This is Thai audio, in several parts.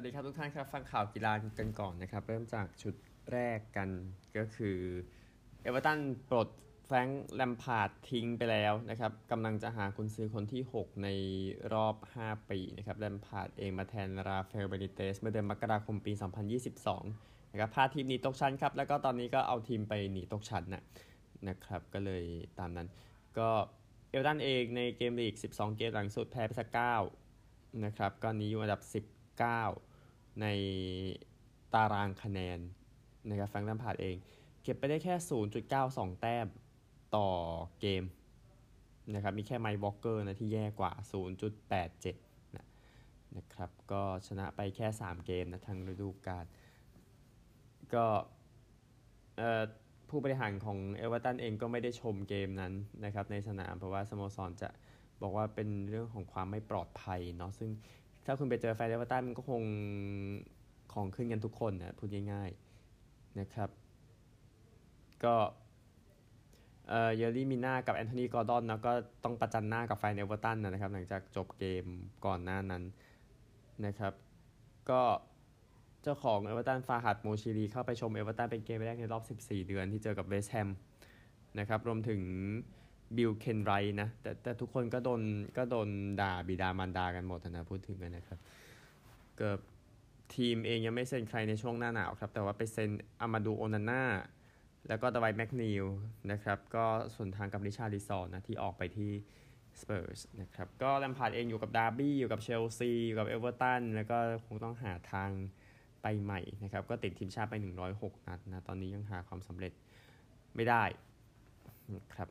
วัสดีครับทุกท่านครับ ฟังข่าวกีฬากันก่อนนะครับ เริ่มจากชุดแรกกันก็คือ เอเวอร์ตันปลดแฟรงค์แลมพาร์ดทิ้งไปแล้วนะครับกำลังจะหากุนซือคนที่ 6 ในรอบ 5 ปีนะครับแลมพาร์ดเองมาแทนราฟาเอลเบนิเตสเมื่อเดือนมกราคมปี 2022นะครับพาทีมหนีตกชั้นครับ แล้วก็ตอนนี้ก็เอาทีมไปหนีตกชั้นนะนะครับก็เลยตามนั้น ก็เอเวอร์ตันเองในเกมลีก 12 เกมหลังสุดแพ้ไปสัก9นะครับก็นี้อยู่อันดับ 19 ในตารางคะแนนนะครับแฟรงค์แลมพาร์ดเอง เก็บไปได้แค่ 0.92 แต้มต่อเกมนะครับมีแค่ไมค์วอลเกอร์นะที่แย่กว่า 0.87 นะนะครับก็ชนะไปแค่ 3 เกมนะทั้งฤดูกาลก็ผู้บริหารของเอเวอร์ตันเองก็ไม่ได้ชมเกมนั้นนะครับในสนามเพราะว่าสโมสรจะบอกว่าเป็นเรื่องของความไม่ปลอดภัยเนาะซึ่ง ถ้าคุณไปเจอแฟนเอเวอร์ตันมันก็คงของขึ้นกันทุกคนนะพูดง่ายๆนะครับ ก็เอ่อเยอรี่มิน่ากับแอนโทนีกอร์ดอนนะก็ต้องประจันหน้ากับแฟนเอเวอร์ตันนะครับ หลังจากจบเกมก่อนหน้านั้นนะครับ ก็เจ้าของเอเวอร์ตันฟาฮัดโมชิรีเข้าไปชมเอเวอร์ตันเป็นเกมแรกในรอบ 14 เดือนที่เจอกับเวสต์แฮมนะครับ รวมถึง บิลเคนไรต์นะแต่แต่ทุกคนก็โดนก็โดนด่าบิดามารดากันหมดนะพูดถึงกันนะครับเกิดทีมเองยังไม่เซ็นใครในช่วงหน้าหนาวครับ แต่ว่าไปเซ็นอามาดูโอนาน่าแล้วก็ดไวท์แม็คนีลนะครับก็สวนทางกับริชาร์ลิซอนนะที่ออกไปที่สเปอร์สนะครับก็แลมพาร์ดเองอยู่กับดาร์บี้อยู่กับเชลซีอยู่กับเอเวอร์ตันแล้วก็คงต้องหาทางไปใหม่นะครับก็ติดทีมชาติไป 106 นัดนะตอนนี้ยังหาความสำเร็จไม่ได้นะครับ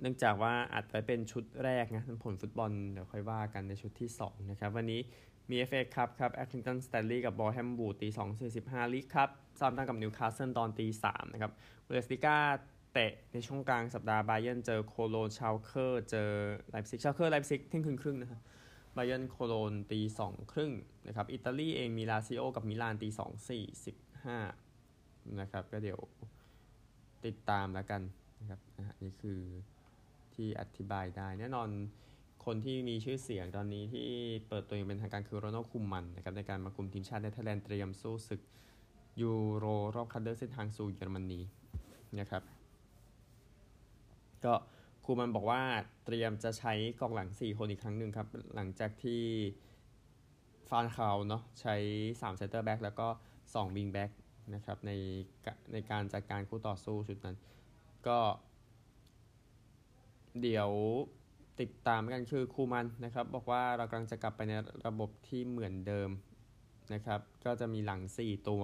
เนื่องจากว่าอาจจะเป็นชุดแรกนะผลฟุตบอลเดี๋ยวค่อยว่ากันในชุดที่ 2 นะครับ วันนี้มี FA ครับครับแอคคริงตันสแตนลีย์กับบอร์แฮมวูดตี2 45ลีกคัพเซาแธมป์ตันกับนิวคาสเซิลตอนตี3นะครับบุนเดสลีกาเตะในช่วงกลางสัปดาห์บาเยิร์นเจอโคโลนชาวเคอร์เจอไลป์ซิกชาวเคอร์ไลป์ซิกเที่ยงคืนครึ่งนะครับบาเยิร์นโคโลนตีสองครึ่งนะครับอิตาลีเองมีลาซิโอกับมิลานตีสองสี่สิบห้านะครับก็เดี๋ยวติดตามแล้วกันนะครับนี่คือ ที่อธิบายได้ แน่นอนคนที่มีชื่อเสียงตอนนี้ที่เปิดตัวอย่างเป็นทางการคือโรนัลด์คูมันนะครับในการมาคุมทีมชาติเนเธอร์แลนด์เตรียมสู้ศึกยูโรรอบคัดเลือกเส้นทางสู่เยอรมนีนะครับ ก็คูมันบอกว่าเตรียมจะใช้กองหลัง 4 คนอีกครั้งหนึ่งครับ หลังจากที่ฟานกัลเนาะใช้3เซนเตอร์แบ็กแล้วก็2วิงแบ็กนะครับในในการจัดการคู่ต่อสู้ชุดนั้น ก็ เดี๋ยวติดตามกันคือคูมันนะครับ บอกว่าเรากำลังจะกลับไปในระบบที่เหมือนเดิมนะครับ ก็จะมีหลัง 4 ตัว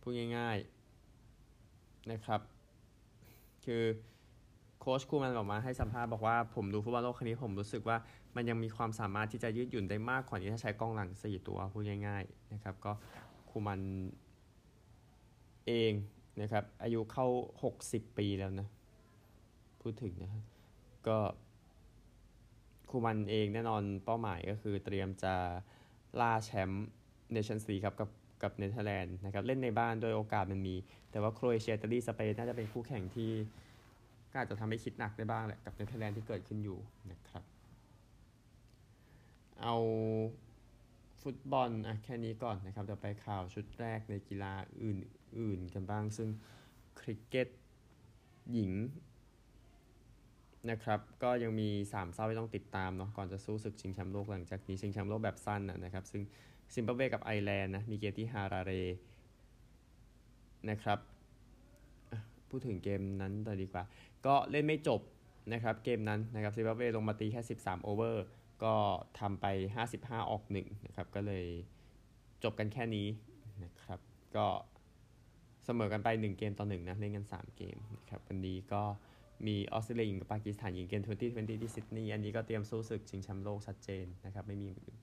พูดง่ายๆนะครับ คือโค้ชคูมันบอกมาให้สัมภาษณ์บอกว่าผมดูฟุตบอลโลกครั้งนี้ผมรู้สึกว่ามันยังมีความสามารถที่จะยืดหยุ่นได้มากกว่านี้ถ้าใช้กล้องหลัง 4 ตัวพูดง่ายๆนะครับก็คูมันเองนะครับอายุเข้า 60 ปีแล้วนะ พูดถึงนะครับ ก็คูมันเองแน่นอนเป้าหมายก็คือเตรียมจะล่าแชมป์เนชันส์ลีกครับกับกับเนเธอร์แลนด์นะครับ เล่นในบ้านโดยโอกาสมันมี แต่ว่าโครเอเชียอิตาลีสเปนน่าจะเป็นคู่แข่งที่ก็อาจจะทำให้คิดหนักได้บ้างแหละกับเนเธอร์แลนด์ที่เกิดขึ้นอยู่นะครับ เอาฟุตบอลอะแค่นี้ก่อนนะครับเดี๋ยวไปข่าวชุดแรกในกีฬาอื่น ๆ กันบ้าง ซึ่งคริกเก็ตหญิง นะครับ ก็ยังมี 3 เส้าที่ต้องติดตามเนาะก่อนจะสู้ศึกชิงแชมป์โลกหลังจากนี้ชิงแชมป์โลกแบบสั้นนะครับ ซึ่งซิมบับเวกับไอร์แลนด์นะมีเกมที่ฮาราเรนะครับพูดถึงเกมนั้นต่อดีกว่า ก็เล่นไม่จบนะครับเกมนั้นนะครับซิมบับเวลงมาตีแค่ 13 over ก็ทำไป 55 ออก1นะครับก็เลยจบกันแค่นี้นะครับ ก็เสมอกันไป 1 เกมต่อ1นะเล่นกัน 3 เกมนะครับวันนี้ก็ มีออสเตรเลียหญิงกับปากีสถานหญิงเกม 2020 ที่ซิดนีย์อันนี้ก็เตรียมสู้ศึกชิงแชมป์โลกชัดเจนนะครับไม่มีอื่น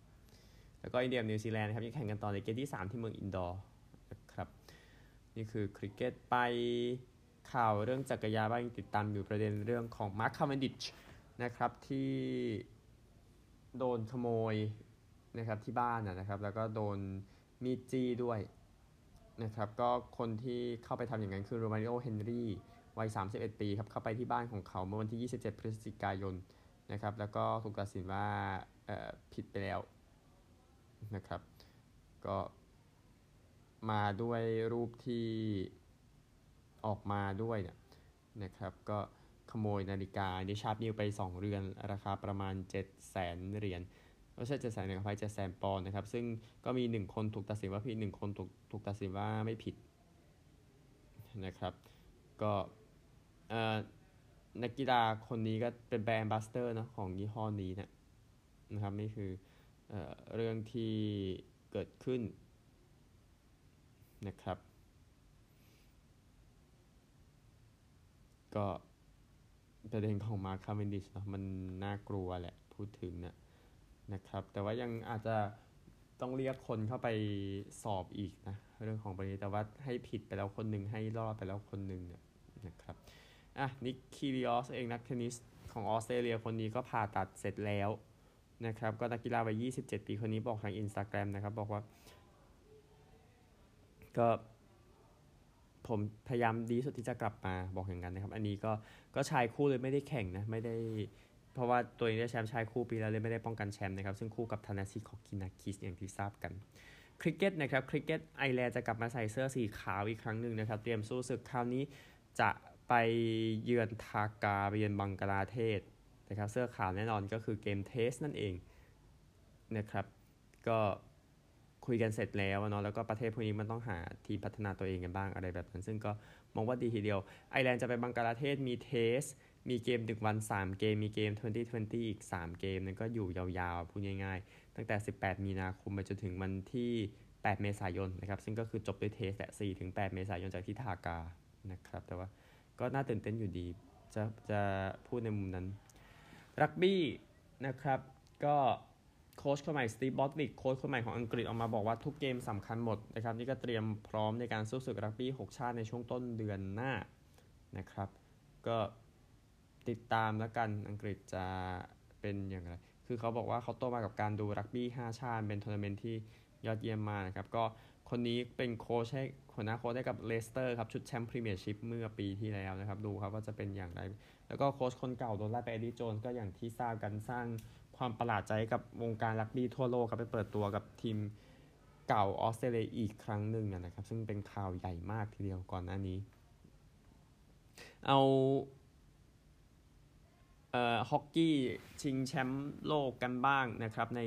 แล้วก็อินเดียนิวซีแลนด์นะครับยังแข่งกันต่อในเกมที่ 3 ที่เมืองอินดอร์นะครับนี่คือคริกเก็ตไปข่าวเรื่องจักรยานบ้างติดตามอยู่ประเด็นเรื่องของมาร์คคาเวนดิชนะครับที่โดนขโมยนะครับที่บ้านนะครับ แล้วก็โดนมีจี้ด้วยนะครับก็คนที่เข้าไปทำอย่างนั้นคือโรมาริโอเฮนรี่ วัย 31 ปีครับเข้าไปที่บ้านของเขาเมื่อวันที่ 27 พฤศจิกายนนะครับแล้วก็ถูกตัดสินว่าผิดไปแล้วนะครับก็มาด้วยรูปที่ออกมาด้วยเนี่ยนะครับก็ขโมยนาฬิกาดิชาร์ปนิวไป 2 เรือน ราคาประมาณ 7 0 0 0 0 0เหรียญไม่ใช่เจ็ดแสนเหรียญไปเจ็ดแสนปอนด์นะครับ ซึ่งก็มี 1 คนถูกตัดสินว่าผิด1คนถูกถูกตัดสินว่าไม่ผิดนะครับ ก็ นักกีฬาคนนี้ก็เป็น brand ambassador นะของยี่ห้อนี้นะนะครับนี่คือเอเรื่องที่เกิดขึ้นนะครับ ก็ประเด็นของมาร์คคาเวนดิชนะมันน่ากลัวแหละ พูดถึงนะนะครับ แต่ว่ายังอาจจะต้องเรียกคนเข้าไปสอบอีกนะ เรื่องของประเด็นแต่ว่าให้ผิดไปแล้วคนหนึ่งให้รอดไปแล้วคนหนึ่งเนี่ยนะครับ อะนิกคิริออสเองนักเทนนิสของออสเตรเลียคนนี้ก็ผ่าตัดเสร็จแล้วนะครับก็นักกีฬาวัย27 ปีคนนี้บอกทาง Instagram นะครับบอกว่า ก็ผมพยายามดีสุดที่จะกลับมาบอกอย่างนั้นนะครับ อันนี้ก็ก็ชายคู่เลยไม่ได้แข่งนะไม่ได้เพราะว่าตัวเองได้แชมป์ชายคู่ปีแล้วเลยไม่ได้ป้องกันแชมป์นะครับ ซึ่งคู่กับธนาซิคอกินาคิสอย่างที่ทราบกันคริกเก็ตนะครับคริกเก็ตไอร์แลนด์จะกลับมาใส่เสื้อสีขาวอีกครั้งหนึ่งนะครับ เตรียมสู้ศึกคราวนี้จะ ไปเยือนธากาไปเยือนบังกลาเทศนะครับ เสื้อขาวแน่นอนก็คือเกม Test นั่นเองนะครับ ก็คุยกันเสร็จแล้วเนาะแล้วก็ประเทศพวกนี้มันต้องหาทีมพัฒนาตัวเองกันบ้างอะไรแบบนั้น ซึ่งก็มองว่าดีทีเดียว ไอร์แลนด์จะไปบังกลาเทศมี Test มีเกมหนึ่งวัน 3 เกม มีเกม 2020 อีก 3 เกมนั้นก็อยู่ยาวๆ พูดง่ายๆ ตั้งแต่ 18 มีนาคมไปจนถึงวันที่ 8 เมษายนนะครับ ซึ่งก็คือจบด้วยเทสแหละ4ถึง 8 เมษายนจากที่ทากานะครับ แต่ว่า ก็น่าตื่นเต้นอยู่ดี จะจะพูดในมุมนั้น รักบี้นะครับ ก็โค้ชคนใหม่สตีฟบอสวิกโค้ชคนใหม่ของอังกฤษออกมาบอกว่าทุกเกมสำคัญหมดนะครับ นี่ก็เตรียมพร้อมในการสู้ศึกรักบี้ 6 ชาติในช่วงต้นเดือนหน้านะครับ ก็ติดตามแล้วกันอังกฤษจะเป็นอย่างไร คือเขาบอกว่าเขาโตมากับการดูรักบี้ 5 ชาติ เป็นทัวร์นาเมนต์ที่ยอดเยี่ยมมากนะครับ ก็ คนนี้เป็นโค้ชให้หัวหน้าโค้ชได้กับเลสเตอร์ครับ ชุดแชมป์พรีเมียร์ชิพเมื่อปีที่แล้วนะครับ ดูครับว่าจะเป็นอย่างไร แล้วก็โค้ชคนเก่าโดนไล่ไปเอดดี้โจนส์ก็อย่างที่ทราบกันสร้างความประหลาดใจกับวงการรักบี้ทั่วโลกครับไปเปิดตัวกับทีมเก่าออสเตรเลียอีกครั้งหนึ่งนะครับ ซึ่งเป็นข่าวใหญ่มากทีเดียวก่อนหน้านี้ เอาเอ่อฮอกกี้ชิงแชมป์โลกกันบ้างนะครับใน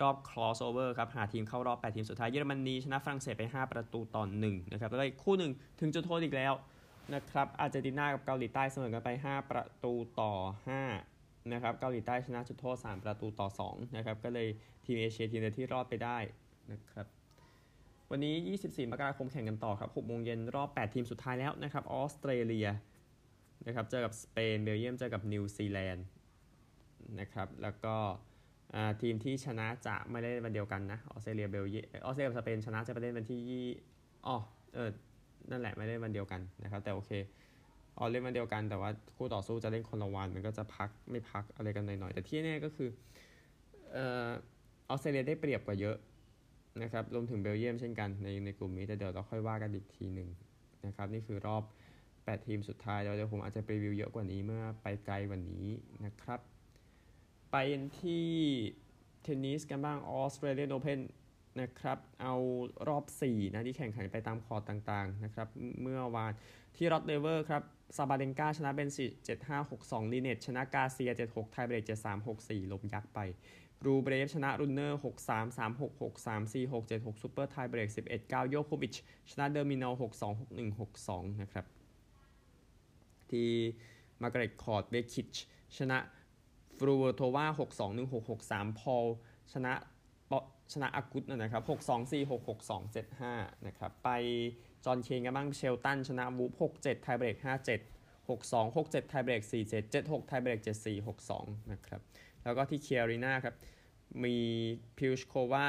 รอบ crossover ครับหาทีมเข้ารอบ 8 ทีมสุดท้ายเยอรมนีชนะฝรั่งเศสไป 5 ประตูต่อ1นะครับแล้วก็อีกคู่หนึ่งถึงจุดโทษอีกแล้วนะครับอาร์เจนตินากับเกาหลีใต้เสมอกันไป 5 ประตูต่อ5นะครับเกาหลีใต้ชนะจุดโทษ 3 ประตูต่อ2นะครับก็เลยทีมเอเชียทีมเดียวที่รอดไปได้นะครับวันนี้ 24 มกราคมแข่งกันต่อครับ6โมงเย็นรอบ 8 ทีมสุดท้ายแล้วนะครับออสเตรเลียนะครับเจอกับสเปนเบลเยียมเจอกับนิวซีแลนด์นะครับแล้วก็ ทีมที่ชนะจะไม่ได้วันเดียวกันนะออสเตรเลียเบลเยียออสเตรเลียสเปนชนะจะไปเล่นวันที่ยี่อ๋อเออนั่นแหละไม่ได้วันเดียวกันนะครับ แต่โอเคอ๋อเล่นวันเดียวกันแต่ว่าคู่ต่อสู้จะเล่นคนละวันมันก็จะพักไม่พักอะไรกันหน่อยๆแต่ที่แน่ก็คือเออออสเตรเลียได้เปรียบกว่าเยอะนะครับรวมถึงเบลเยียมเช่นกันในในกลุ่มนี้แต่เดี๋ยวเราค่อยว่ากันอีกทีหนึ่งนะครับนี่คือรอบ 8 ทีมสุดท้ายเดี๋ยวผมอาจจะไปรีวิวเยอะกว่านี้เมื่อไปไกลกว่านี้นะครับ ไปที่เทนนิสกันบ้างออสเตรเลียนโอเพนนะครับเอารอบ 4 นะ ที่แข่งขันไปตามคอร์ตต่างๆนะครับเมื่อวานที่รอดเลเวอร์ครับซาบาเลนกาชนะเบนชิช7 5 6 2ลีเนตชนะการ์เซีย7 6ไทเบรก7 3 6 4ล้มยักษ์ไป รูเบรฟชนะรุนเนอร์6 3 3 6 6 3 4 6 7 6 super tiebreak 11 9ยอโควิช ชนะเดอมินอร์6 2 6 1 6 2นะครับ ที่มาร์กาเร็ตคอร์ตเวคิชชนะ ฟรูโทวา6 2 1 6 6 3 พอลชนะชนะอากุตนะครับ 6 2 4 6 6 2 7 5 นะครับ ไปจอห์นเคนกันบ้างเชลตันชนะวูฟ6 7 tiebreak 5 7 6 2 6 7 tiebreak 4 7 7 6 tiebreak 7 4 6 2 นะครับ แล้วก็ที่เกียอารีนาครับ มีพลิสโควา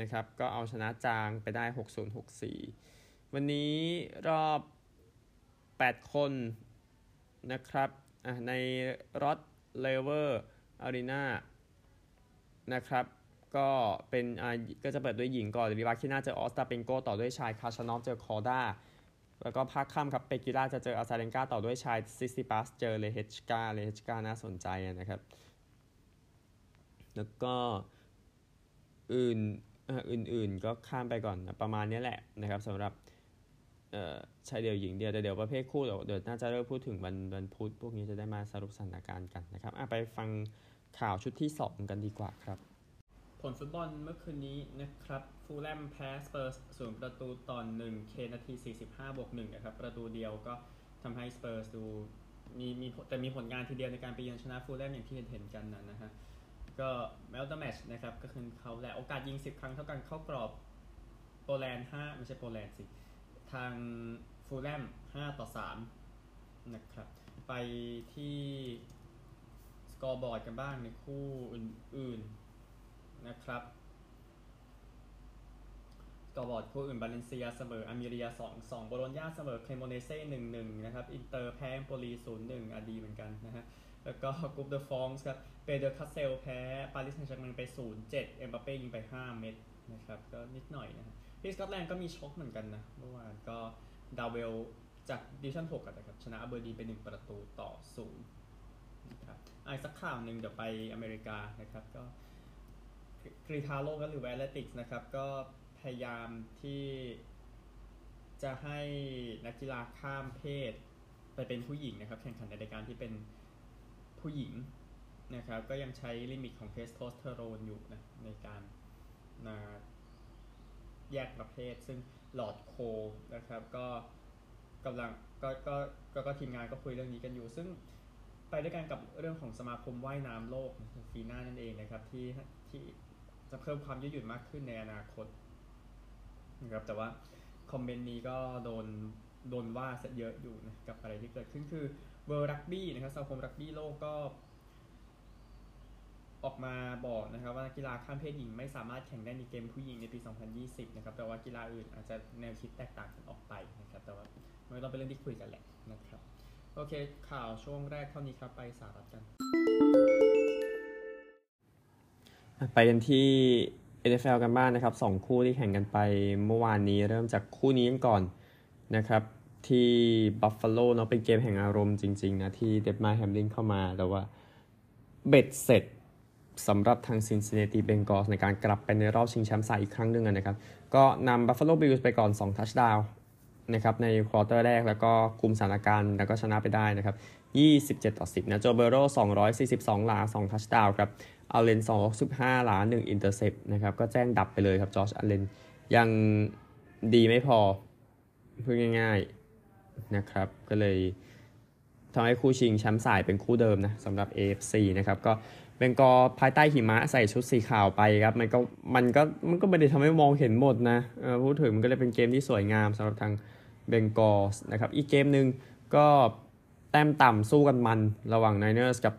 นะครับ ก็เอาชนะจางไปได้ 6 0 6 4 วันนี้รอบ 8 คนนะครับในร็อดเลเวอร์อารีนานะครับ ก็เป็นก็จะเปิดด้วยหญิงก่อนรีบาคิน่าเจอออสตาเปนโกต่อด้วยชายคาชานอฟเจอคอร์ดาแล้วก็ภาคค่ำครับเปกูล่าจะเจออาซาเรนกาต่อด้วยชายซิซิปัสเจอเลเฮชก้าเลเฮชก้าน่าสนใจนะครับ แล้วก็อื่นอื่นๆก็ข้ามไปก่อนนะประมาณนี้แหละนะครับสำหรับ ชายเดี่ยวหญิงเดียวแต่เดี๋ยวประเภทคู่เดี๋ยวน่าจะเริ่มพูดถึงวันวันพุธพวกนี้จะได้มาสรุปสถานการณ์กันนะครับไปฟังข่าวชุดที่ 2 กันดีกว่าครับ ผลฟุตบอลเมื่อคืนนี้นะครับฟูลแลมแพ้สเปอร์สส่วนประตูตอน1เคนาที 45บวก1นะครับ ประตูเดียวก็ทำให้สเปอร์สดูมีมีแต่มีผลงานทีเดียวในการไปเยือนชนะฟูแล่มอย่างที่เห็นกันนะนะฮะก็ man of the match นะครับ ก็คือเขาแหละโอกาสยิง 10 ครั้งเท่ากันเข้ากรอบโปแลนด์5ไม่ใช่โปแลนด์สิ ทางฟูแล่ม5 ต่อ 3 นะครับ ไปที่ scoreboard กันบ้างในคู่อื่น ๆ นะครับ scoreboard คู่อื่นบาเลนเซียเสมออัลเมเรีย 2 2 โบโลญญาเสมอเครโมเนเซ่1 1 นะครับ อินเตอร์แพ้เอ็มโปลี0 1อดีเหมือนกันนะฮะแล้วก็กรุ๊ปเดอะฟองส์ครับ เปย์เดอคาสเซลแพ้ ปารีสแซงต์แชร์กแมงไป 0 7 เอ็มบัปเป้ยิงไป 5 เม็ดนะครับ ก็นิดหน่อยนะ ที่สกอตแลนด์ก็มีช็อกเหมือนกันนะเมื่อวานก็ดาร์เวลจากดิวิชั่น6กันนะครับชนะอเบอร์ดีนไป 1 ประตูต่อ0นะครับอีกสักข่าวหนึ่งเดี๋ยวไปอเมริกานะครับก็กรีฑาโลกหรือ World Athletics นะครับ ก็พยายามที่จะให้นักกีฬาข้ามเพศ ไปเป็นผู้หญิงนะครับ แข่งขันในรายการที่เป็นผู้หญิงนะครับ ก็ยังใช้ limit ของเทสโทสเตอโรนอยู่นะในการ แยกประเภท ซึ่งลอร์ดโคนะครับก็กำลังก็ก็ก็ก็ทีมงานก็คุยเรื่องนี้กันอยู่ ซึ่งไปด้วยกันกับเรื่องของสมาคมว่ายน้ำโลกฟีน่านั่นเองนะครับที่ที่จะเพิ่มความยืดหยุ่นมากขึ้นในอนาคตนะครับแต่ว่าคอมเมนต์นี้ก็โดนโดนว่าเยอะอยู่นะกับอะไรที่เกิดขึ้นคือเวิร์รักบี้นะครับสมาคมรักบี้โลกก็ ออกมาบอกนะครับว่ากีฬาข้ามเพศหญิงไม่สามารถแข่งได้ในเกมผู้หญิงในปี 2020 นะครับ แต่ว่ากีฬาอื่นอาจจะแนวคิดแตกต่างกันออกไปนะครับ แต่ว่ามันต้องเป็นเรื่องที่คุยกันแหละนะครับ โอเค ข่าวช่วงแรกเท่านี้ครับ ไปสหรัฐกัน ไปกันที่ NFL กันบ้างนะครับสองคู่ที่แข่งกันไปเมื่อวานนี้เริ่มจากคู่นี้กันก่อนนะครับ ที่บัฟฟาโลเนาะเป็นเกมแห่งอารมณ์จริง ๆ นะ ที่เดมาร์แฮมลินเข้ามาแต่ว่าเบ็ดเสร็จ สำหรับทางซินซินเนติเบงกอลส์ในการกลับไปในรอบชิงแชมป์สายอีกครั้งหนึ่งนะครับ ก็นำบัฟฟาโลบิลส์ไปก่อน 2 ทัชดาวน์นะครับในควอเตอร์แรกแล้วก็คุมสถานการณ์แล้วก็ชนะไปได้นะครับ 27 ต่อ 10 นะโจเบอร์โรว์242 หลา 2 ทัชดาวน์ครับอัลเลน265 หลา 1 intercept นะครับ ก็แจ้งดับไปเลยครับจอชอัลเลนยังดีไม่พอพูดง่ายๆนะครับ ก็เลยทำให้คู่ชิงแชมป์สายเป็นคู่เดิมนะสำหรับ AFC นะครับ ก็ เบงกอภายใต้หิมะใส่ชุดสีขาวไปครับ มันก็มันก็มันก็ไม่ได้ทำให้มองเห็นหมดนะพูดถึงมันก็เลยเป็นเกมที่สวยงามสำหรับทางเบงกอสนะครับ อีกเกมหนึ่งก็แต้มต่ำสู้กันมันระหว่าง Niners กับ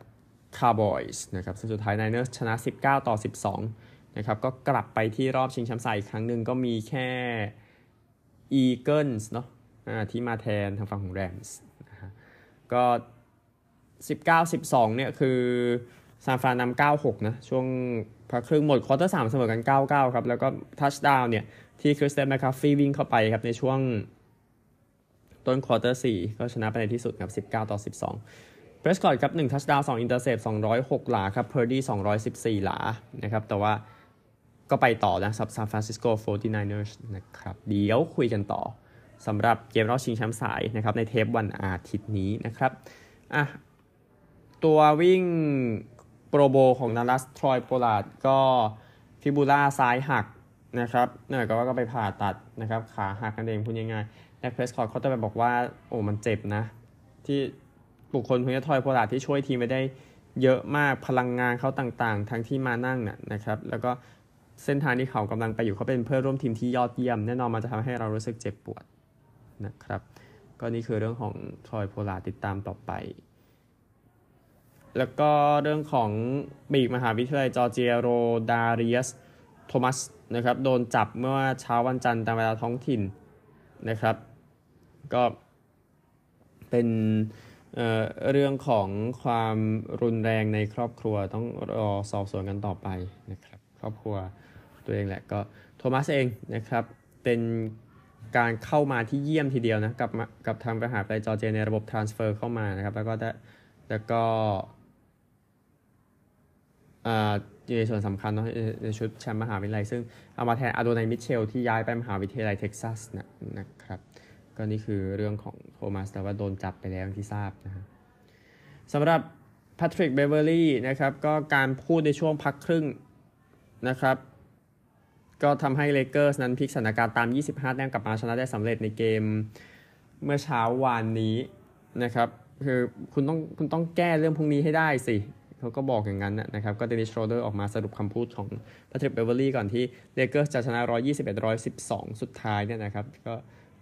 Cowboys นะครับสุดท้าย Niners ชนะ 19 ต่อ 12 นะครับ ก็กลับไปที่รอบชิงแชมป์สายอีกครั้งหนึ่งก็มีแค่ Eagles เนาะที่มาแทนทางฝั่งของ Rams นะฮะก็ 19-12 เนี่ยคือ ซานฟรานนำ96นะ ช่วงพักครึ่งหมดควอเตอร์สามเสมอกัน9-9ครับ แล้วก็ทัชดาวน์เนี่ย ที่คริสเตียนแมคคาฟฟรีย์วิ่งเข้าไปครับ ในช่วงต้นควอเตอร์4ก็ชนะไปในที่สุดครับ19ต่อ12เพรสคอตต์ครับ1ทัชดาวน์2 intercept 206หลาครับเพอร์ดี้214หลานะครับ แต่ว่าก็ไปต่อนะสำหรับซานฟรานซิสโก 49ers นะครับ เดี๋ยวคุยกันต่อสำหรับเกมรอบชิงแชมป์สายนะครับในเทปวันอาทิตย์นี้นะครับอะตัววิ่ง โปรโบของนารัสทรอยโปลาดก็ฟิบูล่าซ้ายหักนะครับเนื่องจากว่าก็ไปผ่าตัดนะครับขาหักกันเองพูดง่ายๆแลกเพรสคอร์ดเขาจะไปบอกว่าโอ้มันเจ็บนะ ที่บุคคลคนนี้ทอยโปลาดที่ช่วยทีมไปได้เยอะมากพลังงานเขาต่างๆ ทั้งที่มานั่งน่ะนะครับ แล้วก็เส้นทางที่เขากำลังไปอยู่เขาเป็นเพื่อนร่วมทีมที่ยอดเยี่ยม แน่นอนมันจะทำให้เรารู้สึกเจ็บปวดนะครับ ก็นี่คือเรื่องของทรอยโพลาติดตามต่อไป แล้วก็เรื่องของบีกมหาวิทยาลัยจอร์เจียโรดาริอสโทมัสนะครับโดนจับเมื่อเช้าวันจันทร์ตามเวลาท้องถิ่นนะครับ ก็เป็นเเรื่องของความรุนแรงในครอบครัวต้องรอสอบสวนกันต่อไปนะครับครอบครัวตัวเองแหละก็โทมัสเองนะครับเป็นการเข้ามาที่เยี่ยมทีเดียวนะกับกับทางมหาวิทยาลัยจอร์เจียในระบบ transfer เข้ามานะครับแล้วก็ได้แล้วก็ อยู่ในส่วนสำคัญเนาะในชุดแชมป์มหาวิทยาลัย ซึ่งเอามาแทนอโดไนมิตเชลล์ที่ย้ายไปมหาวิทยาลัยเท็กซัสนะนะครับก็นี่คือเรื่องของโทมัสแต่ว่าโดนจับไปแล้วที่ทราบนะฮะสำหรับแพทริกเบเวอร์ลี่นะครับก็การพูดในช่วงพักครึ่งนะครับ ก็ทำให้เลเกอร์สนั้นพลิกสถานการณ์ตาม 25 แต้มกลับมาชนะได้สำเร็จในเกมเมื่อเช้าวานนี้นะครับคือคุณต้องคุณต้องแก้เรื่องพวกนี้ให้ได้สิ เขาก็บอกอย่างนั้นนะครับ ก็เดนิสชโรเดอร์ออกมาสรุปคำพูดของแพทริกเบเวอร์ลี่ก่อนที่เลเกอร์จะชนะ 121-112 สุดท้ายเนี่ยนะครับ ก็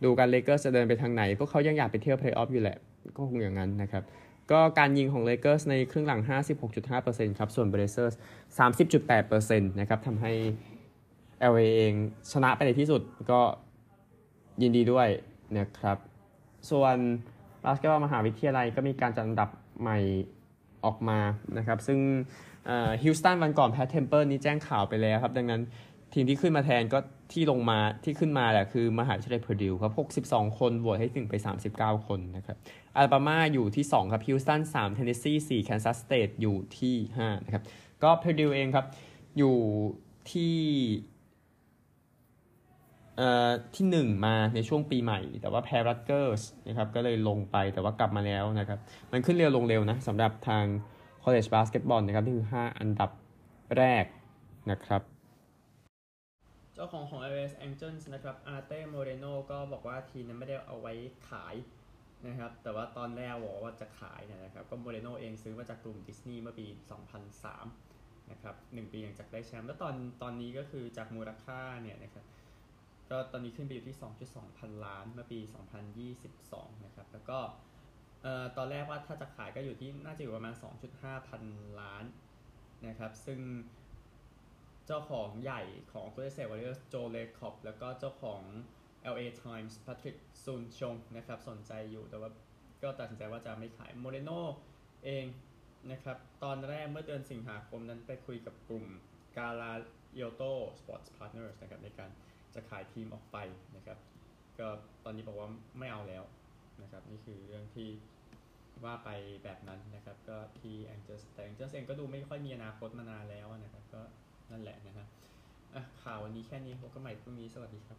ดูกันเลเกอร์จะเดินไปทางไหน พวกเขายังอยากไปเที่ยวเพลย์ออฟอยู่แหละ ก็คงอย่างนั้นนะครับ ก็การยิงของเลเกอร์ในครึ่งหลัง 56.5%ครับ ส่วนเบลเซอร์ส30.8%นะครับทำให้ LA เองชนะไปในที่สุดก็ยินดีด้วยนะครับ ส่วนบาสเกตบอลมหาวิทยาลัยก็มีการจัดอันดับใหม่ ออกมานะครับซึ่งฮิวสตันวันก่อนแพ้เทมเพิลนี้แจ้งข่าวไปแล้วครับ ดังนั้นทีมที่ขึ้นมาแทนก็ที่ลงมาที่ขึ้นมาแหละคือมหาวิทยาลัยเพอร์ดิวครับ 62 คนโหวตให้ถึงไป 39 คนนะครับอลาบามาอยู่ที่ 2 ครับฮิวสตัน3เทนเนสซี4แคนซัสสเตทอยู่ที่ 5 นะครับ ก็เพอร์ดิวเองครับ อยู่ที่ ที่หนึ่งมาในช่วงปีใหม่ แต่ว่าแพ้รัตเกอร์สนะครับก็เลยลงไปแต่ว่ากลับมาแล้วนะครับ มันขึ้นเร็วลงเร็วนะสำหรับทาง college basketball นะครับที่คือ 5 อันดับแรกนะครับ เจ้าของของ LS Angels นะครับอาร์เต้โมเรโนก็บอกว่าทีนั้นไม่ได้เอาไว้ขายนะครับ แต่ว่าตอนแรกบอกว่าจะขายนยนะครับ ก็โมเรโนเองซื้อมาจากกลุ่มดิสนีย์เมื่อปี 2003 นะครับหนึ่งปีหลังจากได้แชมป์แล้วตอนตอนนี้ก็คือจากมูลค่าเนี่ยนะครับ ก็ตอนนี้ขึ้นไปอยู่ที่ 2.2 พันล้านเมื่อปี 2022 นะครับ แล้วก็ตอนแรกว่าถ้าจะขายก็อยู่ที่น่าจะอยู่ประมาณ 2.5 พันล้านนะครับ ซึ่งเจ้าของใหญ่ของ Golden State Warriors โจเลคอบแล้วก็เจ้าของ LA Times Patrick Sun Chong นะครับสนใจอยู่แต่ว่าก็ตัดสินใจว่าจะไม่ขายโมเรโนเองนะครับตอนแรกเมื่อเดือนสิงหาคมนั้นไปคุยกับกลุ่ม g a l a y o t o Sports Partners นะครับในการ จะขายทีมออกไปนะครับ ก็ตอนนี้บอกว่าไม่เอาแล้วนะครับ นี่คือเรื่องที่ว่าไปแบบนั้นนะครับ ก็ที่ Angels แต่ Angels เองก็ดูไม่ค่อยมีอนาคตมานานแล้วนะครับ ก็นั่นแหละนะฮะอะข่าววันนี้แค่นี้พบกันใหม่พรุ่งนี้สวัสดีครับ